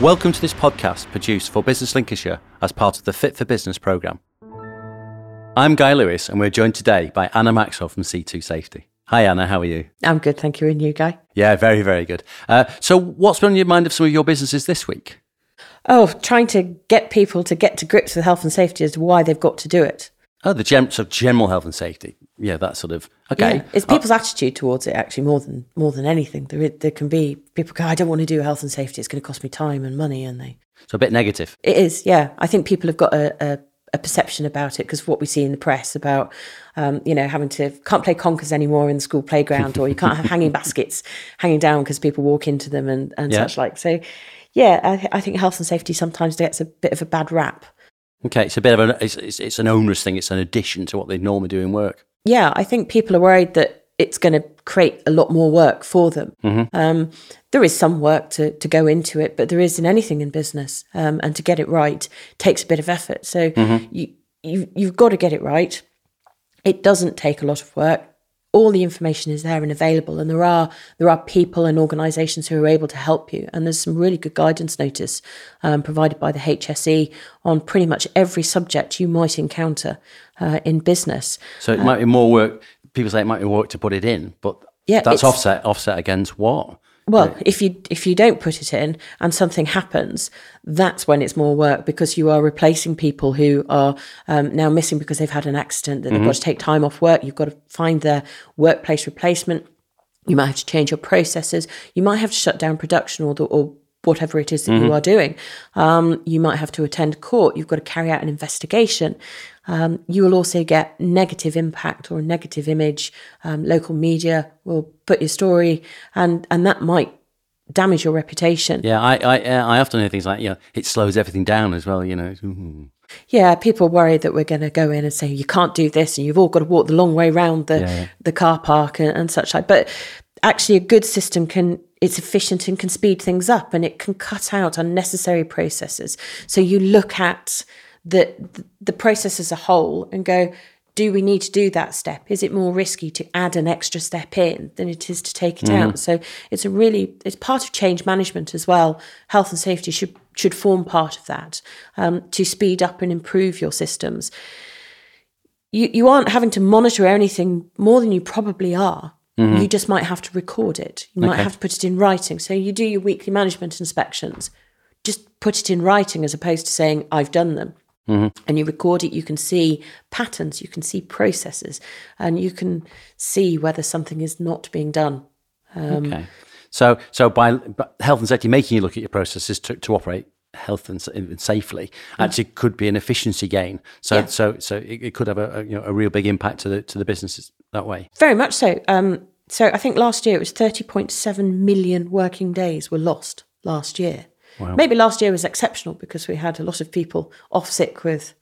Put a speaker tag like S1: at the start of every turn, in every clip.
S1: Welcome to this podcast produced for Business Lincolnshire as part of the Fit for Business programme. I'm Guy Lewis, and we're joined today by Anna Maxwell from C2 Safety. Hi, Anna, how are you?
S2: I'm good, thank you. And you, Guy?
S1: Yeah, very, very good. Uh, so, what's been on your mind of some of your businesses this week?
S2: Oh, trying to get people to get to grips with health and safety as to why they've got to do it.
S1: Oh, the gem- so general health and safety. Yeah, that sort of okay.
S2: Yeah, it's people's uh, attitude towards it actually more than more than anything. There, there can be people go, I don't want to do health and safety. It's going to cost me time and money, and they.
S1: So a bit negative.
S2: It is, yeah. I think people have got a, a, a perception about it because what we see in the press about, um, you know, having to can't play conkers anymore in the school playground, or you can't have hanging baskets hanging down because people walk into them and and yeah. such like. So, yeah, I, I think health and safety sometimes gets a bit of a bad rap.
S1: Okay, it's a bit of a it's, it's, it's an onerous thing. It's an addition to what they normally do in work.
S2: Yeah, I think people are worried that it's going to create a lot more work for them. Mm-hmm. Um, there is some work to, to go into it, but there is in anything in business, um, and to get it right takes a bit of effort. So mm-hmm. you, you you've got to get it right. It doesn't take a lot of work all the information is there and available and there are there are people and organizations who are able to help you and there's some really good guidance notice um, provided by the hse on pretty much every subject you might encounter uh, in business
S1: so it might be more work people say it might be work to put it in but yeah that's offset offset against what
S2: well, if you if you don't put it in and something happens, that's when it's more work because you are replacing people who are um, now missing because they've had an accident that mm-hmm. they've got to take time off work. You've got to find their workplace replacement. You might have to change your processes. You might have to shut down production or the, or whatever it is that mm-hmm. you are doing. Um, you might have to attend court. You've got to carry out an investigation. Um, you will also get negative impact or a negative image. Um, local media will put your story, and and that might damage your reputation.
S1: Yeah, I I, I often hear things like, you know, it slows everything down as well. You know.
S2: Yeah, people worry that we're going to go in and say you can't do this, and you've all got to walk the long way round the yeah, yeah. the car park and, and such like. But actually, a good system can it's efficient and can speed things up, and it can cut out unnecessary processes. So you look at the the process as a whole and go do we need to do that step? Is it more risky to add an extra step in than it is to take it mm. out? So it's a really it's part of change management as well. Health and safety should should form part of that um, to speed up and improve your systems. You you aren't having to monitor anything more than you probably are. Mm-hmm. you just might have to record it. You okay. might have to put it in writing. So you do your weekly management inspections. Just put it in writing as opposed to saying i've done them Mm-hmm. And you record it, you can see patterns, you can see processes, and you can see whether something is not being done.
S1: Um, okay. So, so by, health and safety making you look at your processes to, to operate health and, and safely actually could be an efficiency gain. So, yeah. so, so it, it, could have a, a, you know a real big impact to the to the businesses that way.
S2: Very much so. Um, so I think last year it was thirty point seven million working days were lost last year. Wow. Maybe last year was exceptional because we had a lot of people off sick with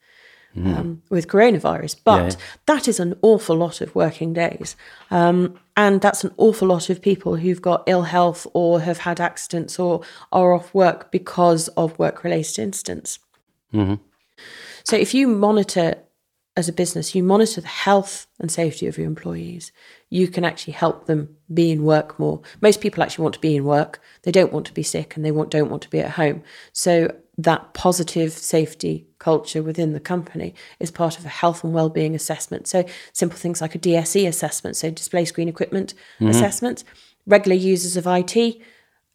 S2: mm. um, with coronavirus, but yeah. that is an awful lot of working days, um, and that's an awful lot of people who've got ill health or have had accidents or are off work because of work related incidents. Mm-hmm. So if you monitor as a business, you monitor the health and safety of your employees, you can actually help them be in work more. Most people actually want to be in work. They don't want to be sick and they want, don't want to be at home. So that positive safety culture within the company is part of a health and well-being assessment. So simple things like a DSE assessment, so display screen equipment mm-hmm. assessment, regular users of IT,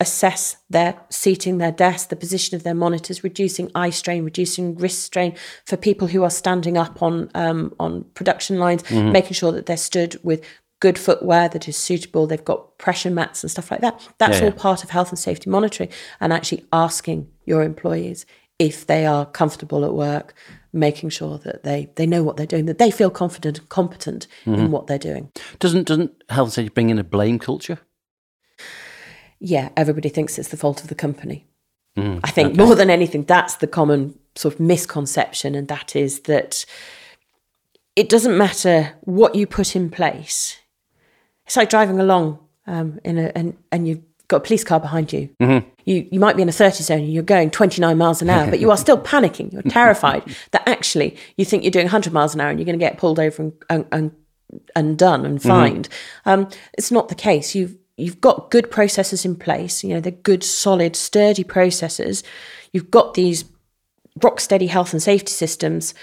S2: assess their seating, their desk, the position of their monitors, reducing eye strain, reducing wrist strain for people who are standing up on um, on production lines, mm-hmm. making sure that they're stood with good footwear that is suitable. They've got pressure mats and stuff like that. That's yeah, all yeah. part of health and safety monitoring and actually asking your employees if they are comfortable at work, making sure that they, they know what they're doing, that they feel confident and competent mm-hmm. in what they're doing.
S1: Doesn't doesn't health and safety bring in a blame culture?
S2: Yeah, everybody thinks it's the fault of the company. Mm, I think okay. more than anything, that's the common sort of misconception, and that is that it doesn't matter what you put in place. It's like driving along um, in a and, and you've got a police car behind you. Mm-hmm. You you might be in a 30 zone and you're going 29 miles an hour, but you are still panicking. You're terrified that actually you think you're doing 100 miles an hour and you're going to get pulled over and, and, and, and done and mm-hmm. fined. Mm-hmm. Um, it's not the case. You've you've got good processes in place. You know, they're good, solid, sturdy processes. You've got these rock steady health and safety systems.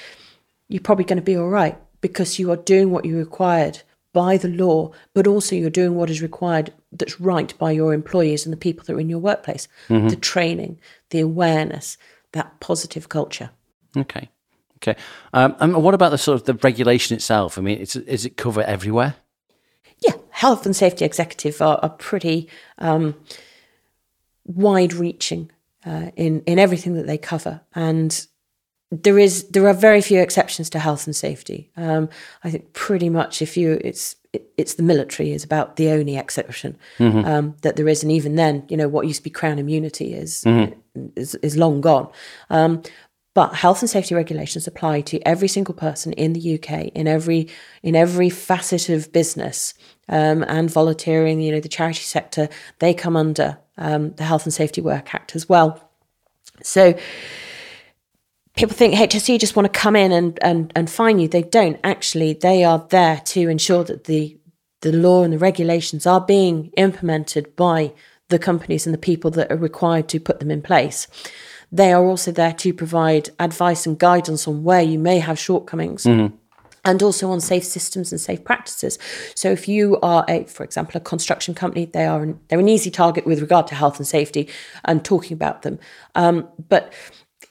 S2: You're probably going to be all right because you are doing what you're required by the law, but also you're doing what is required that's right by your employees and the people that are in your workplace. Mm-hmm. The training, the awareness, that positive culture.
S1: Okay. Okay. Um, and what about the sort of the regulation itself? I mean, is, is it cover everywhere?
S2: Health and safety executive are, are pretty um, wide-reaching uh, in in everything that they cover, and there is there are very few exceptions to health and safety. Um, I think pretty much if you it's it, it's the military is about the only exception mm-hmm. um, that there is, and even then, you know what used to be crown immunity is mm-hmm. is, is long gone. Um, but health and safety regulations apply to every single person in the UK in every in every facet of business um, and volunteering. You know the charity sector they come under um, the Health and Safety Work Act as well. So people think HSE just want to come in and, and, and fine you. They don't. Actually, they are there to ensure that the, the law and the regulations are being implemented by the companies and the people that are required to put them in place. They are also there to provide advice and guidance on where you may have shortcomings. Mm-hmm and also on safe systems and safe practices. So if you are a, for example, a construction company, they are an, they're an easy target with regard to health and safety and talking about them. Um, but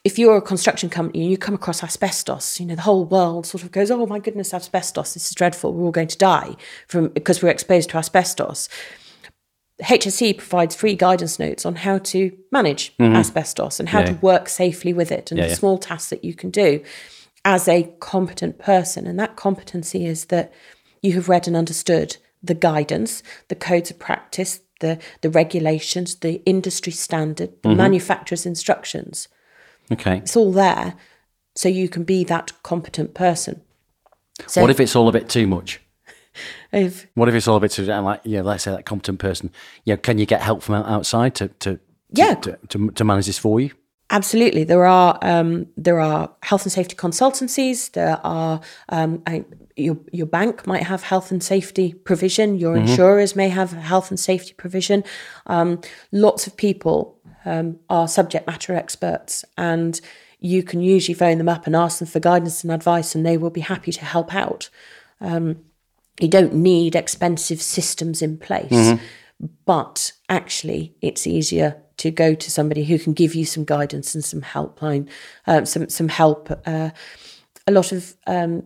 S2: if you're a construction company and you come across asbestos, you know, the whole world sort of goes, oh my goodness, asbestos, this is dreadful. We're all going to die from because we're exposed to asbestos. HSE provides free guidance notes on how to manage mm-hmm. asbestos and how yeah. to work safely with it and yeah, the small tasks that you can do as a competent person. And that competency is that you have read and understood the guidance, the codes of practice, the, the regulations, the industry standard, the mm-hmm. manufacturer's instructions.
S1: Okay.
S2: It's all there so you can be that competent person.
S1: So, what if it's all a bit too much? If what if it's all a bit too like yeah, let's say that competent person, yeah, can you get help from outside to to
S2: yeah
S1: to, to, to manage this for you?
S2: Absolutely, there are um, there are health and safety consultancies. There are um, I, your your bank might have health and safety provision. Your mm-hmm. insurers may have health and safety provision. Um, lots of people um, are subject matter experts, and you can usually phone them up and ask them for guidance and advice, and they will be happy to help out. Um, you don't need expensive systems in place, mm-hmm. but actually, it's easier to go to somebody who can give you some guidance and some helpline, um, some some help. Uh, a lot of um,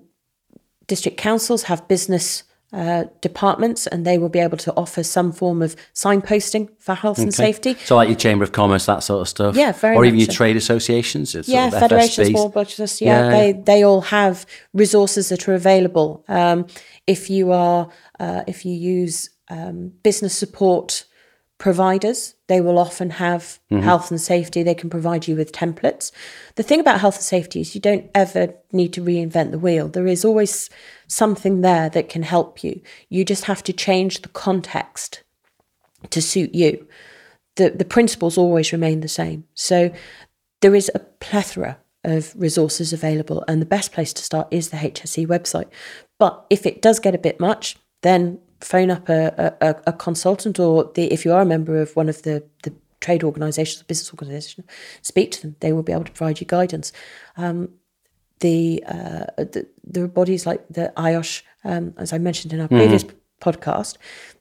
S2: district councils have business uh, departments and they will be able to offer some form of signposting for health okay. and safety.
S1: So, like your Chamber of Commerce, that sort of stuff.
S2: Yeah, very
S1: Or even your
S2: so.
S1: trade associations.
S2: yeah, federations, small business. Yeah, yeah, they they all have resources that are available. Um, if you are, uh, if you use um, business support providers. They will often have mm-hmm. health and safety. They can provide you with templates. The thing about health and safety is you don't ever need to reinvent the wheel. There is always something there that can help you. You just have to change the context to suit you. The, the principles always remain the same. So there is a plethora of resources available, and the best place to start is the HSE website. But if it does get a bit much, then phone up a, a, a consultant or the, if you are a member of one of the, the trade organisations the business organisations, speak to them. They will be able to provide you guidance. Um, the, uh, the, there are bodies like the IOSH, um, as I mentioned in our mm-hmm. previous podcast,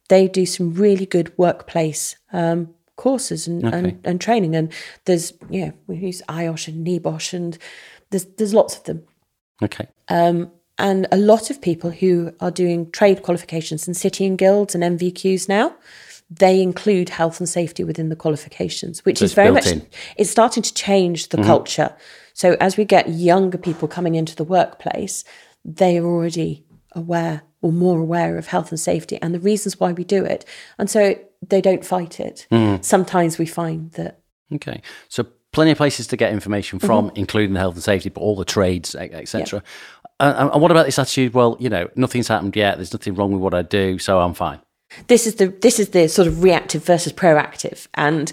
S2: they do some really good workplace um, courses and, okay. and, and, training. And there's, know, we use IOSH and NEBOSH and there's, there's lots of them.
S1: Okay.
S2: Um, and a lot of people who are doing trade qualifications and city and guilds and NVQs now, they include health and safety within the qualifications, which so is very much in. it's starting to change the mm-hmm. culture. So as we get younger people coming into the workplace, they are already aware or more aware of health and safety and the reasons why we do it. And so they don't fight it. Mm. Sometimes we find that
S1: Okay. So plenty of places to get information from, mm-hmm. including the health and safety, but all the trades, etc. and what about this attitude? Well, you know, nothing's happened yet. There's nothing wrong with what I do, so I'm fine.
S2: This is the this is the sort of reactive versus proactive. And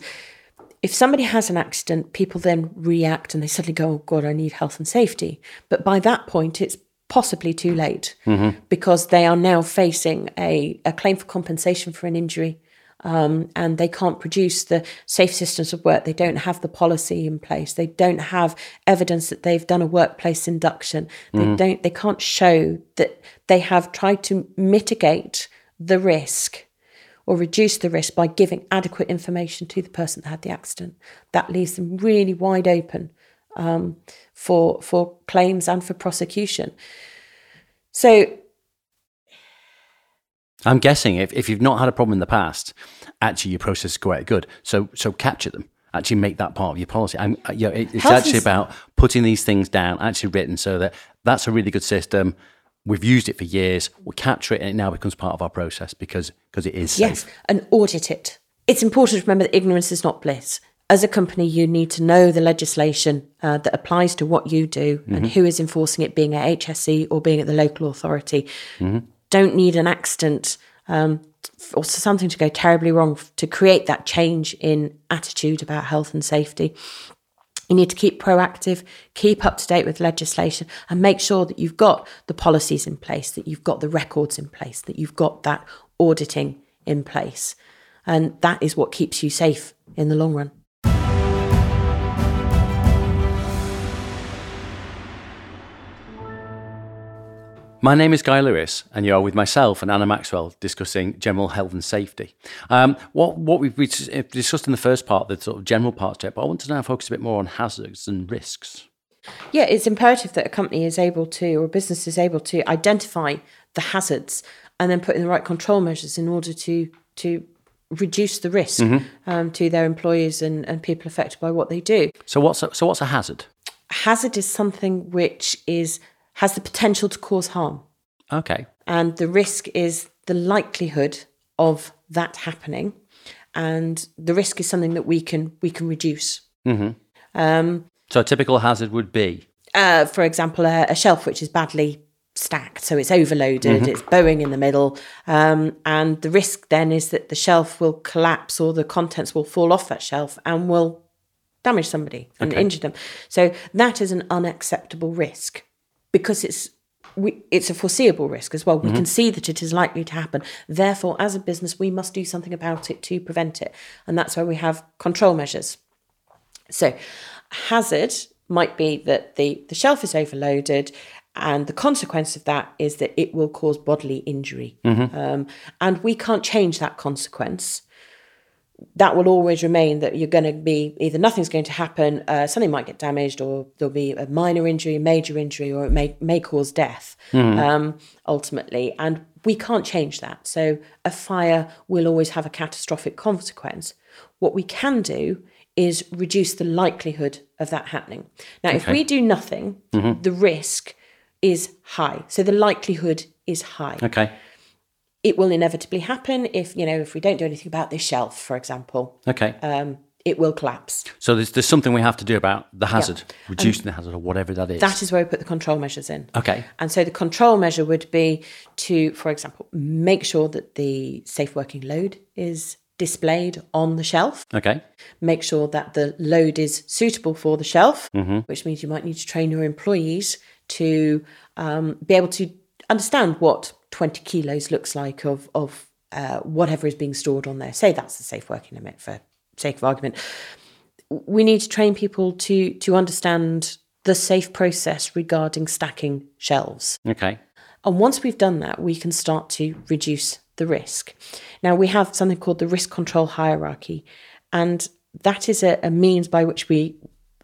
S2: if somebody has an accident, people then react and they suddenly go, "Oh God, I need health and safety." But by that point, it's possibly too late mm-hmm. because they are now facing a, a claim for compensation for an injury um, and they can't produce the safe systems of work. They don't have the policy in place. They don't have evidence that they've done a workplace induction. They mm. don't. They can't show that they have tried to mitigate the risk or reduce the risk by giving adequate information to the person that had the accident. That leaves them really wide open um, for for claims and for prosecution. So
S1: I'm guessing if, if you've not had a problem in the past, actually your process is quite good. So so capture them. Actually, make that part of your policy. I'm, you know, it, it's Health actually is- about putting these things down, actually written, so that that's a really good system. We've used it for years. We capture it, and it now becomes part of our process because because it is
S2: yes,
S1: safe.
S2: and audit it. It's important to remember that ignorance is not bliss. As a company, you need to know the legislation uh, that applies to what you do mm-hmm. and who is enforcing it, being at HSE or being at the local authority. Mm-hmm don't need an accident um, or something to go terribly wrong to create that change in attitude about health and safety. You need to keep proactive, keep up to date with legislation, and make sure that you've got the policies in place, that you've got the records in place, that you've got that auditing in place. And that is what keeps you safe in the long run.
S1: My name is Guy Lewis, and you are with myself and Anna Maxwell discussing general health and safety. Um, what what we've discussed in the first part, the sort of general part to it, but I want to now focus a bit more on hazards and risks.
S2: Yeah, it's imperative that a company is able to, or a business is able to, identify the hazards and then put in the right control measures in order to to reduce the risk mm-hmm. um, to their employees and, and people affected by what they do.
S1: So what's a, so what's a hazard?
S2: A hazard is something which is has the potential to cause harm.
S1: Okay.
S2: And the risk is the likelihood of that happening, and the risk is something that we can we can reduce.
S1: Mm-hmm. Um, so a typical hazard would be,
S2: uh, for example, a, a, shelf which is badly stacked, so it's overloaded, mm-hmm. it's bowing in the middle, um, and the risk then is that the shelf will collapse or the contents will fall off that shelf and will damage somebody and okay. injure them. So that is an unacceptable risk because it's we, it's a foreseeable risk as well. We mm-hmm. can see that it is likely to happen. Therefore, as a business, we must do something about it to prevent it. And that's where we have control measures. So, hazard might be that the, the shelf is overloaded, and the consequence of that is that it will cause bodily injury. Mm-hmm. Um, and we can't change that consequence that will always remain that you're going to be either nothing's going to happen, uh, something might get damaged, or there'll be a minor injury, major injury, or it may may cause death mm. um, ultimately. And we can't change that. So a fire will always have a catastrophic consequence. What we can do is reduce the likelihood of that happening. Now, okay. if we do nothing, mm-hmm. the risk is high. So the likelihood is high.
S1: Okay
S2: it will inevitably happen if you know if we don't do anything about this shelf for example.
S1: Okay.
S2: Um, it will collapse.
S1: So there's, there's something we have to do about the hazard yeah. reducing the hazard or whatever that is.
S2: that is where we put the control measures in.
S1: Okay.
S2: And so the control measure would be to for example make sure that the safe working load is displayed on the shelf.
S1: Okay.
S2: Make sure that the load is suitable for the shelf mm-hmm. which means you might need to train your employees to um, be able to understand what 20 kilos looks like of, of uh, whatever is being stored on there. Say that's the safe working limit for sake of argument. We need to train people to to understand the safe process regarding stacking shelves.
S1: Okay.
S2: And once we've done that, we can start to reduce the risk. Now we have something called the risk control hierarchy, and that is a, a means by which we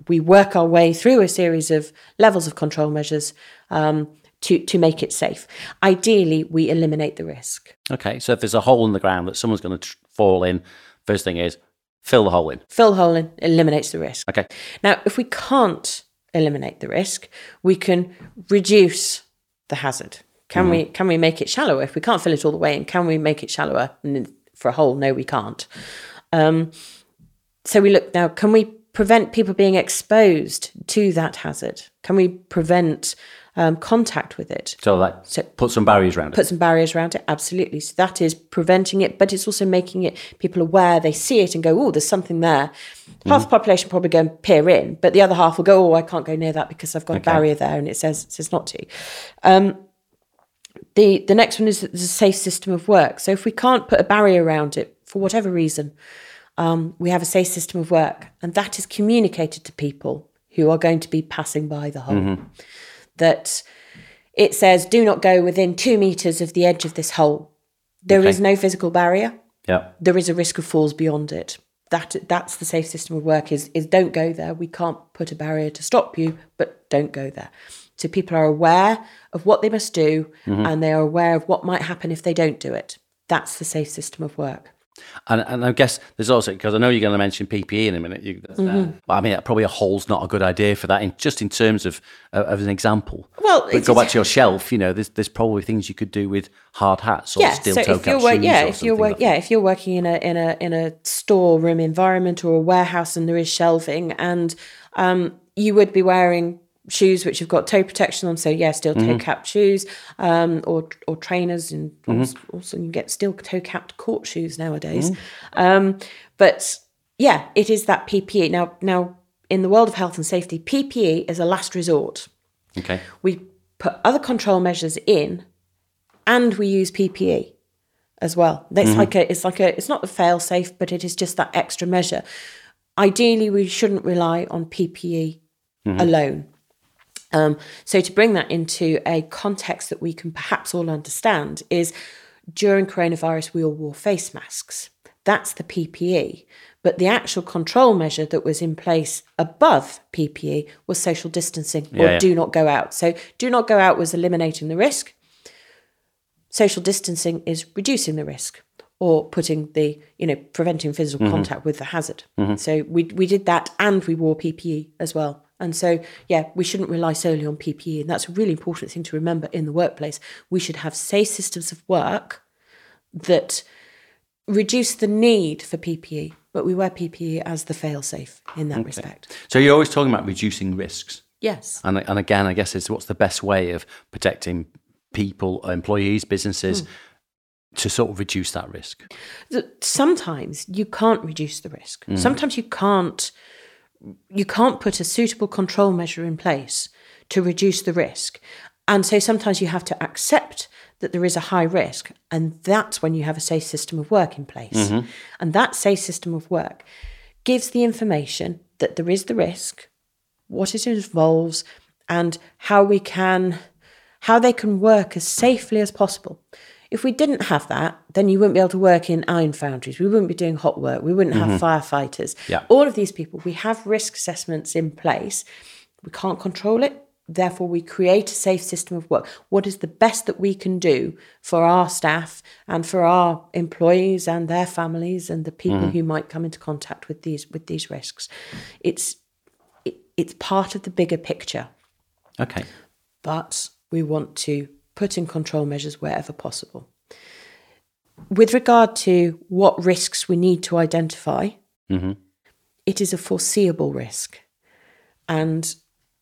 S2: we work our way through a series of levels of control measures um, to, to make it safe. Ideally, we eliminate the risk.
S1: Okay, so if there's a hole in the ground that someone's going to tr- fall in, first thing is fill the hole in.
S2: Fill the hole in, eliminates the risk.
S1: Okay.
S2: Now, if we can't eliminate the risk, we can reduce the hazard. Can mm-hmm. we can we make it shallower? If we can't fill it all the way in, can we make it shallower? And for a hole, no, we can't. Um, so we look now. Can we prevent people being exposed to that hazard? Can we prevent um, contact with it.
S1: So, like, so put some barriers around
S2: it. Put some barriers around it, absolutely. So that is preventing it, but it's also making it people aware. They see it and go, "Oh, there's something there." Mm-hmm. Half the population probably go and peer in, but the other half will go, "Oh, I can't go near that because I've got okay. a barrier there, and it says it says not to." Um, the the next one is the safe system of work. So if we can't put a barrier around it for whatever reason, um, we have a safe system of work, and that is communicated to people who are going to be passing by the hole. Mm-hmm. That it says, do not go within two meters of the edge of this hole. There okay. is no physical barrier.
S1: Yeah.
S2: There is a risk of falls beyond it. That that's the safe system of work is is don't go there. We can't put a barrier to stop you, but don't go there. So people are aware of what they must do mm-hmm. and they are aware of what might happen if they don't do it. That's the safe system of work.
S1: And, and I guess there's also because I know you're going to mention PPE in a minute. You, mm-hmm. but I mean, probably a hole's not a good idea for that. In just in terms of uh, of an example.
S2: Well,
S1: but go back to your shelf. You know, there's there's probably things you could do with hard hats or
S2: yeah,
S1: steel
S2: so
S1: toe
S2: if you're
S1: work,
S2: yeah, if you're
S1: work, like
S2: yeah, if you're working in a in a in a storeroom environment or a warehouse and there is shelving and um, you would be wearing shoes which have got toe protection on. So yeah, steel toe mm-hmm. capped shoes, um, or or trainers, and mm-hmm. also, you get steel toe capped court shoes nowadays. Mm-hmm. Um, but yeah, it is that PPE. Now now in the world of health and safety, PPE is a last resort.
S1: Okay,
S2: we put other control measures in, and we use PPE as well. That's mm-hmm. like a it's like a it's not a fail safe, but it is just that extra measure. Ideally, we shouldn't rely on PPE mm-hmm. alone um, so, to bring that into a context that we can perhaps all understand, is during coronavirus, we all wore face masks. That's the PPE. But the actual control measure that was in place above PPE was social distancing or yeah. do not go out. So, do not go out was eliminating the risk. Social distancing is reducing the risk or putting the, you know, preventing physical mm-hmm. contact with the hazard. Mm-hmm. So, we, we did that and we wore PPE as well. And so, yeah, we shouldn't rely solely on PPE. And that's a really important thing to remember in the workplace. We should have safe systems of work that reduce the need for PPE, but we wear PPE as the fail safe in that okay. respect.
S1: So you're always talking about reducing risks.
S2: Yes.
S1: And, and again, I guess it's what's the best way of protecting people, employees, businesses. Mm. To sort of reduce that risk.
S2: Sometimes you can't reduce the risk. Mm. Sometimes you can't you can't put a suitable control measure in place to reduce the risk. And so sometimes you have to accept that there is a high risk. And that's when you have a safe system of work in place. Mm-hmm. And that safe system of work gives the information that there is the risk, what it involves, and how we can, how they can work as safely as possible. If we didn't have that, then you wouldn't be able to work in iron foundries. We wouldn't be doing hot work. We wouldn't have mm-hmm. firefighters.
S1: Yeah.
S2: All of these people, we have risk assessments in place. We can't control it. Therefore, we create a safe system of work. What is the best that we can do for our staff and for our employees and their families and the people mm-hmm. who might come into contact with these with these risks? It's it, it's part of the bigger picture.
S1: Okay.
S2: But we want to put in control measures wherever possible. With regard to what risks we need to identify, mm-hmm. it is a foreseeable risk. And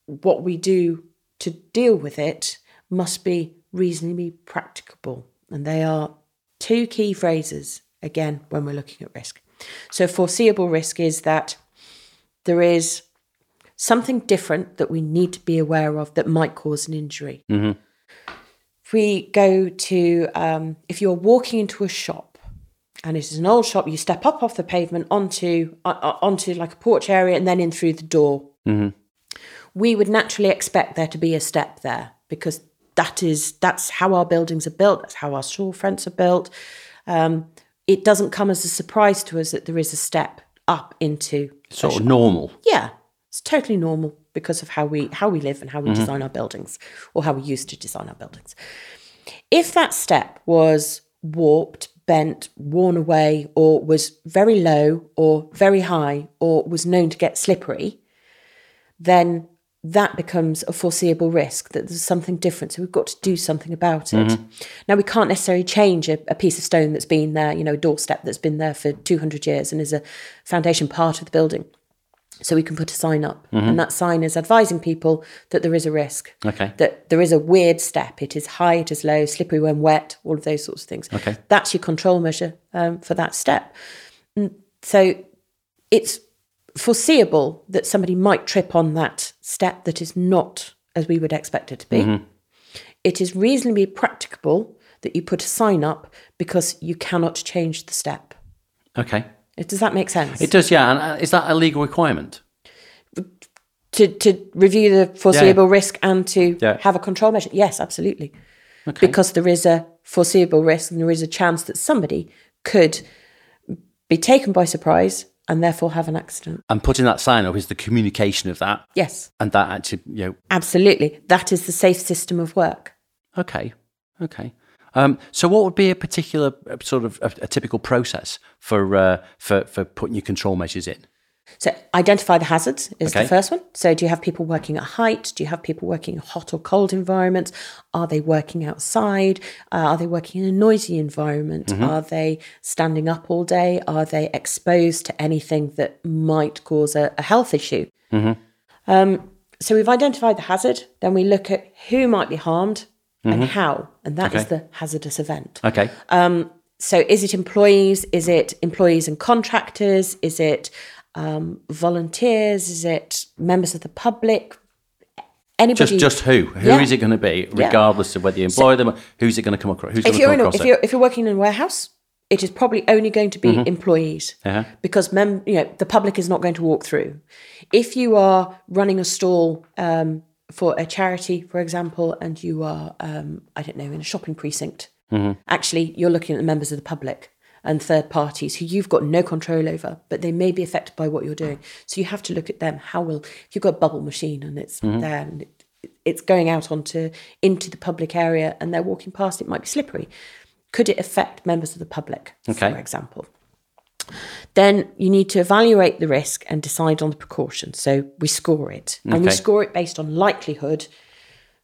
S2: what we do to deal with it must be reasonably practicable. And they are two key phrases, again, when we're looking at risk. So, foreseeable risk is that there is something different that we need to be aware of that might cause an injury. Mm-hmm we go to, um, if you're walking into a shop and it is an old shop, you step up off the pavement onto uh, uh, onto like a porch area and then in through the door. Mm-hmm. We would naturally expect there to be a step there because that is that's how our buildings are built. That's how our storefronts are built. Um, it doesn't come as a surprise to us that there is a step up into
S1: sort of normal.
S2: Yeah, it's totally normal because of how we how we live and how we mm-hmm. design our buildings or how we used to design our buildings. If that step was warped, bent, worn away, or was very low or very high or was known to get slippery, then that becomes a foreseeable risk that there's something different. So we've got to do something about it. Mm-hmm. Now, we can't necessarily change a, a, piece of stone that's been there, you know, a doorstep that's been there for 200 years and is a foundation part of the building so we can put a sign up. Mm-hmm. and that sign is advising people that there is a risk.
S1: Okay.
S2: That there is a weird step. It is high it is low slippery when wet all of those sorts of things.
S1: Okay.
S2: That's your control measure um, for that step. So it's foreseeable that somebody might trip on that step that is not as we would expect it to be. Mm-hmm. it is reasonably practicable that you put a sign up because you cannot change the step.
S1: Okay.
S2: Does that make sense?
S1: It does, yeah. And uh, is that a legal requirement?
S2: to to review the foreseeable risk and to
S1: Yeah.
S2: have a control measure. Yes, absolutely. Okay. Because there is a foreseeable risk and there is a chance that somebody could be taken by surprise and therefore have an accident.
S1: And putting that sign up is the communication of that,
S2: Yes,
S1: and that actually, you know,
S2: absolutely. That is the safe system of work.
S1: okay, okay. Um, so, what would be a particular uh, sort of a, a typical process for uh, for for putting your control measures in?
S2: So identify the hazards is
S1: Okay.
S2: the first one. So do you have people working at height? Do you have people working in hot or cold environments? Are they working outside? Uh, are they working in a noisy environment? Are they standing up all day? Are they exposed to anything that might cause a, a health issue? Um, so we've identified the hazard. Then we look at who might be harmed and how, and that is
S1: Okay.
S2: the hazardous event.
S1: Okay, Um,
S2: So is it employees? Is it employees and contractors? Is it um, volunteers? Is it members of the public? Anybody?
S1: just just who? Who is
S2: Yeah.
S1: it going to be, regardless of whether you employ them? Who's it going to come across? Who's
S2: if you're
S1: come
S2: in
S1: across
S2: if you're if you're working in a warehouse, it is probably only going to be employees
S1: Uh-huh.
S2: because mem- you know the public is not going to walk through. If you are running a stall um, for a charity, for example, and you are um, I don't know in a shopping precinct, actually you're looking at the members of the public and third parties who you've got no control over, but they may be affected by what you're doing. So you have to look at them. How will if you've got a bubble machine and it's there and it, it's going out onto into the public area and they're walking past, it might be slippery. Could it affect members of the public,
S1: Okay.
S2: for example? Then you need to evaluate the risk and decide on the precautions. So we score it, and we score it based on likelihood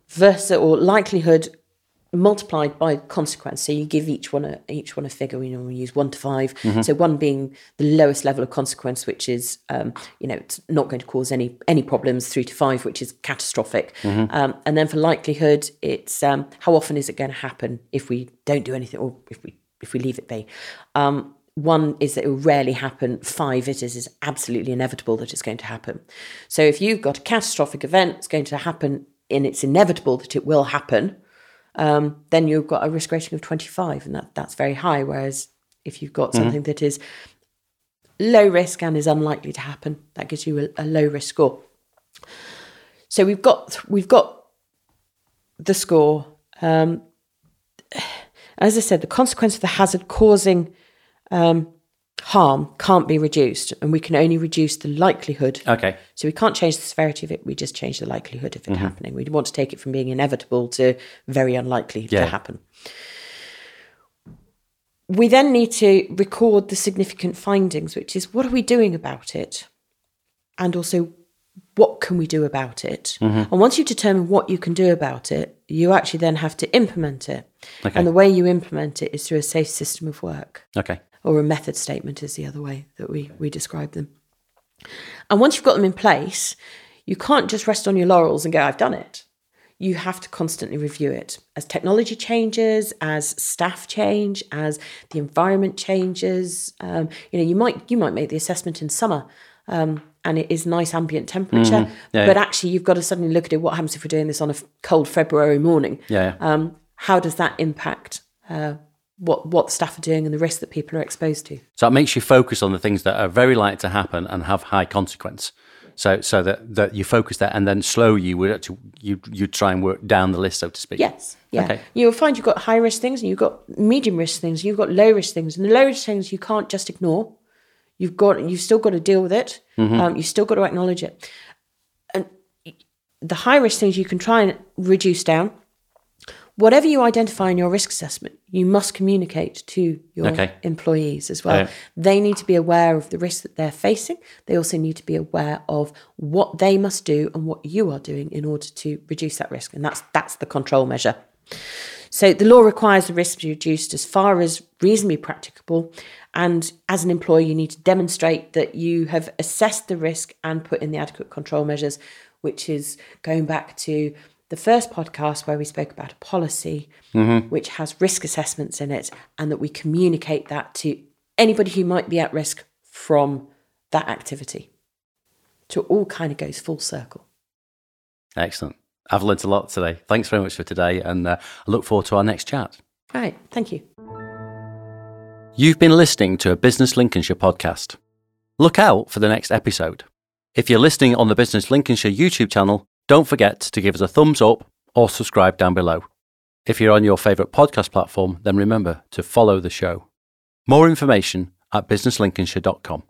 S2: versus or likelihood multiplied by consequence. So you give each one a each one a figure. You know, we use one to 5 So one being the lowest level of consequence, which is um, you know it's not going to cause any any problems. Three to five, which is catastrophic. Um, and then for likelihood, it's um, how often is it going to happen if we don't do anything or if we if we leave it be. Um, one is that it will rarely happen. Five, it is, is absolutely inevitable that it's going to happen. So if you've got a catastrophic event, it's going to happen and it's inevitable that it will happen, um, then you've got a risk rating of 25, and that, that's very high. Whereas if you've got something that is low risk and is unlikely to happen, that gives you a, a low risk score. So we've got we've got the score. Um, as I said, the consequence of the hazard causing um, harm can't be reduced, and we can only reduce the likelihood.
S1: Okay.
S2: So we can't change the severity of it; we just change the likelihood of it happening. We want to take it from being inevitable to very unlikely
S1: Yeah.
S2: to happen. We then need to record the significant findings, which is what are we doing about it, and also what can we do about it. And once you determine what you can do about it, you actually then have to implement it.
S1: Okay.
S2: And the way you implement it is through a safe system of work
S1: Okay.
S2: Or a method statement is the other way that we, we describe them. And once you've got them in place, you can't just rest on your laurels and go, I've done it. You have to constantly review it. As technology changes, as staff change, as the environment changes, um, you know, you might you might make the assessment in summer um, and it is nice ambient temperature,
S1: Yeah,
S2: but actually you've got to suddenly look at it. What happens if we're doing this on a cold February morning?
S1: Yeah. yeah.
S2: um, how does that impact uh, what what staff are doing and the risk that people are exposed to?
S1: So it makes you focus on the things that are very likely to happen and have high consequence. So so that, that you focus there and then slow you would actually you you try and work down the list, so to speak.
S2: Yes, yeah.
S1: Okay.
S2: You'll find you've got high risk things and you've got medium risk things, you've got low risk things, and the low risk things you can't just ignore. You've got you've still got to deal with it. Um, you've still got to acknowledge it, and the high risk things you can try and reduce down. Whatever you identify in your risk assessment, you must communicate to your
S1: Okay.
S2: employees as well. They need to be aware of the risk that they're facing. They also need to be aware of what they must do and what you are doing in order to reduce that risk. And that's that's the control measure. So the law requires the risk to be reduced as far as reasonably practicable. And as an employer, you need to demonstrate that you have assessed the risk and put in the adequate control measures, which is going back to the first podcast where we spoke about a policy which has risk assessments in it and that we communicate that to anybody who might be at risk from that activity. So it all kind of goes full circle.
S1: Excellent. I've learnt a lot today. Thanks very much for today, and uh, I look forward to our next chat.
S2: All right. Thank you.
S1: You've been listening to a Business Lincolnshire podcast. Look out for the next episode. If you're listening on the Business Lincolnshire YouTube channel, don't forget to give us a thumbs up or subscribe down below. If you're on your favourite podcast platform, then remember to follow the show. More information at businesslincolnshire.com.